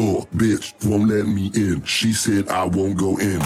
door, bitch won't let me in. She said I won't go in.